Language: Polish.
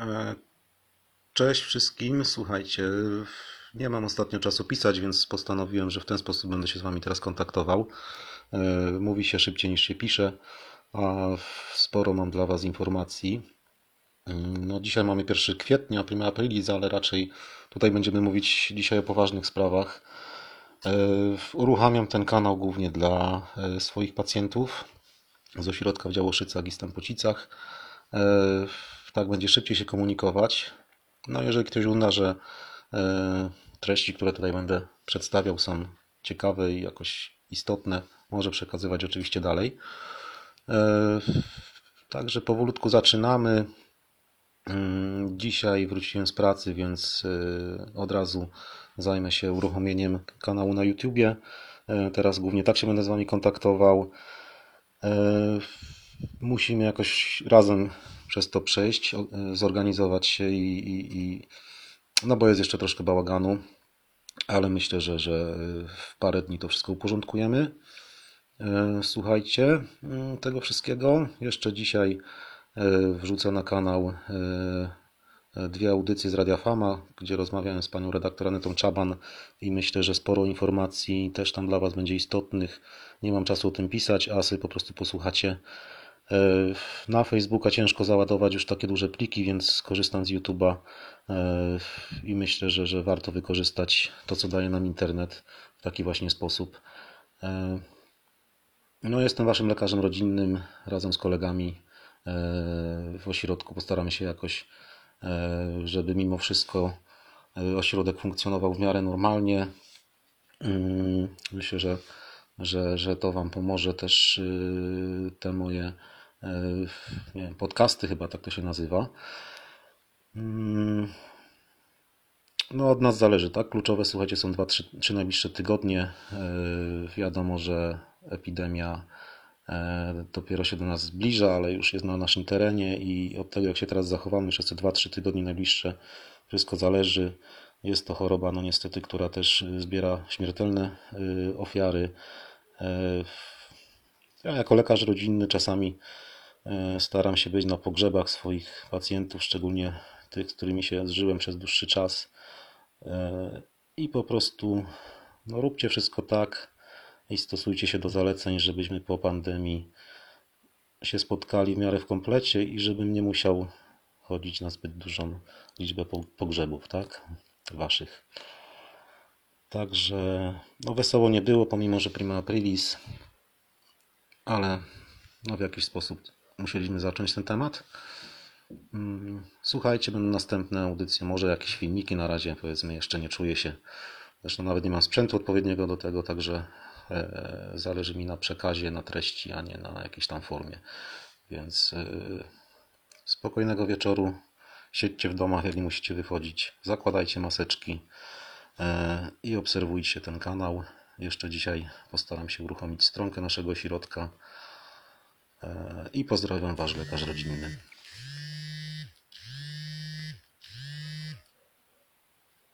E, Cześć wszystkim. Słuchajcie, nie mam ostatnio czasu pisać, więc postanowiłem, że w ten sposób będę się z Wami teraz kontaktował. E, Mówi się szybciej niż się pisze, a sporo mam dla Was informacji. Mm, No, dzisiaj mamy 1 kwietnia, prima aprilis, ale raczej tutaj będziemy mówić dzisiaj o poważnych sprawach. E, Uruchamiam ten kanał głównie dla e, swoich pacjentów z ośrodka w Działoszycach i Stępocicach. Tak będzie szybciej się komunikować. No, jeżeli ktoś uzna, że e, treści, które tutaj będę przedstawiał, są ciekawe i jakoś istotne, może przekazywać oczywiście dalej. E, Także powolutku zaczynamy. Mm, Dzisiaj wróciłem z pracy, więc e, od razu zajmę się uruchomieniem kanału na YouTubie. Teraz głównie tak się będę z Wami kontaktował. Musimy jakoś razem przez to przejść, e, zorganizować się i, i, i no bo jest jeszcze troszkę bałaganu, ale myślę, że, że w parę dni to wszystko uporządkujemy. E, Słuchajcie mm, tego wszystkiego. Jeszcze dzisiaj e, wrzucę na kanał e, dwie audycje z Radia Fama, gdzie rozmawiałem z panią redaktor Anetą Czaban i myślę, że sporo informacji też tam dla Was będzie istotnych. Nie mam czasu o tym pisać, a sobie po prostu posłuchacie. E, Na Facebooka ciężko załadować już takie duże pliki, więc skorzystam z YouTube'a e, i myślę, że, że warto wykorzystać to, co daje nam internet w taki właśnie sposób. E, no, jestem waszym lekarzem rodzinnym razem z kolegami w ośrodku. Postaramy się jakoś, żeby mimo wszystko ośrodek funkcjonował w miarę normalnie. Mm, Myślę, że, że, że to Wam pomoże też y, te moje nie wiem, podcasty, chyba tak to się nazywa. Mm, No, od nas zależy, tak? Kluczowe, słuchajcie, są dwa, trzy, trzy najbliższe tygodnie. E, Wiadomo, że epidemia e, dopiero się do nas zbliża, ale już jest na naszym terenie i od tego, jak się teraz zachowamy przez te dwa, trzy tygodnie najbliższe, wszystko zależy. Jest to choroba, no niestety, która też zbiera śmiertelne y, ofiary. E, Ja jako lekarz rodzinny czasami e, staram się być na pogrzebach swoich pacjentów, szczególnie tych, z którymi się zżyłem przez dłuższy czas. E, I po prostu no, róbcie wszystko tak i stosujcie się do zaleceń, żebyśmy po pandemii się spotkali w miarę w komplecie i żebym nie musiał chodzić na zbyt dużą liczbę po- pogrzebów, tak? Waszych. Także no wesoło nie było, pomimo że prima aprilis, ale no w jakiś sposób musieliśmy zacząć ten temat. Mm, Słuchajcie, będą następne audycje, może jakieś filmiki na razie, powiedzmy, jeszcze nie czuję się. Zresztą nawet nie mam sprzętu odpowiedniego do tego, także e, zależy mi na przekazie, na treści, a nie na jakiejś tam formie. Więc e, spokojnego wieczoru. Siedźcie w domach, nie musicie wychodzić. Zakładajcie maseczki e, i obserwujcie ten kanał. Jeszcze dzisiaj postaram się uruchomić stronkę naszego ośrodka. E, I pozdrawiam Wasz lekarz rodzinny.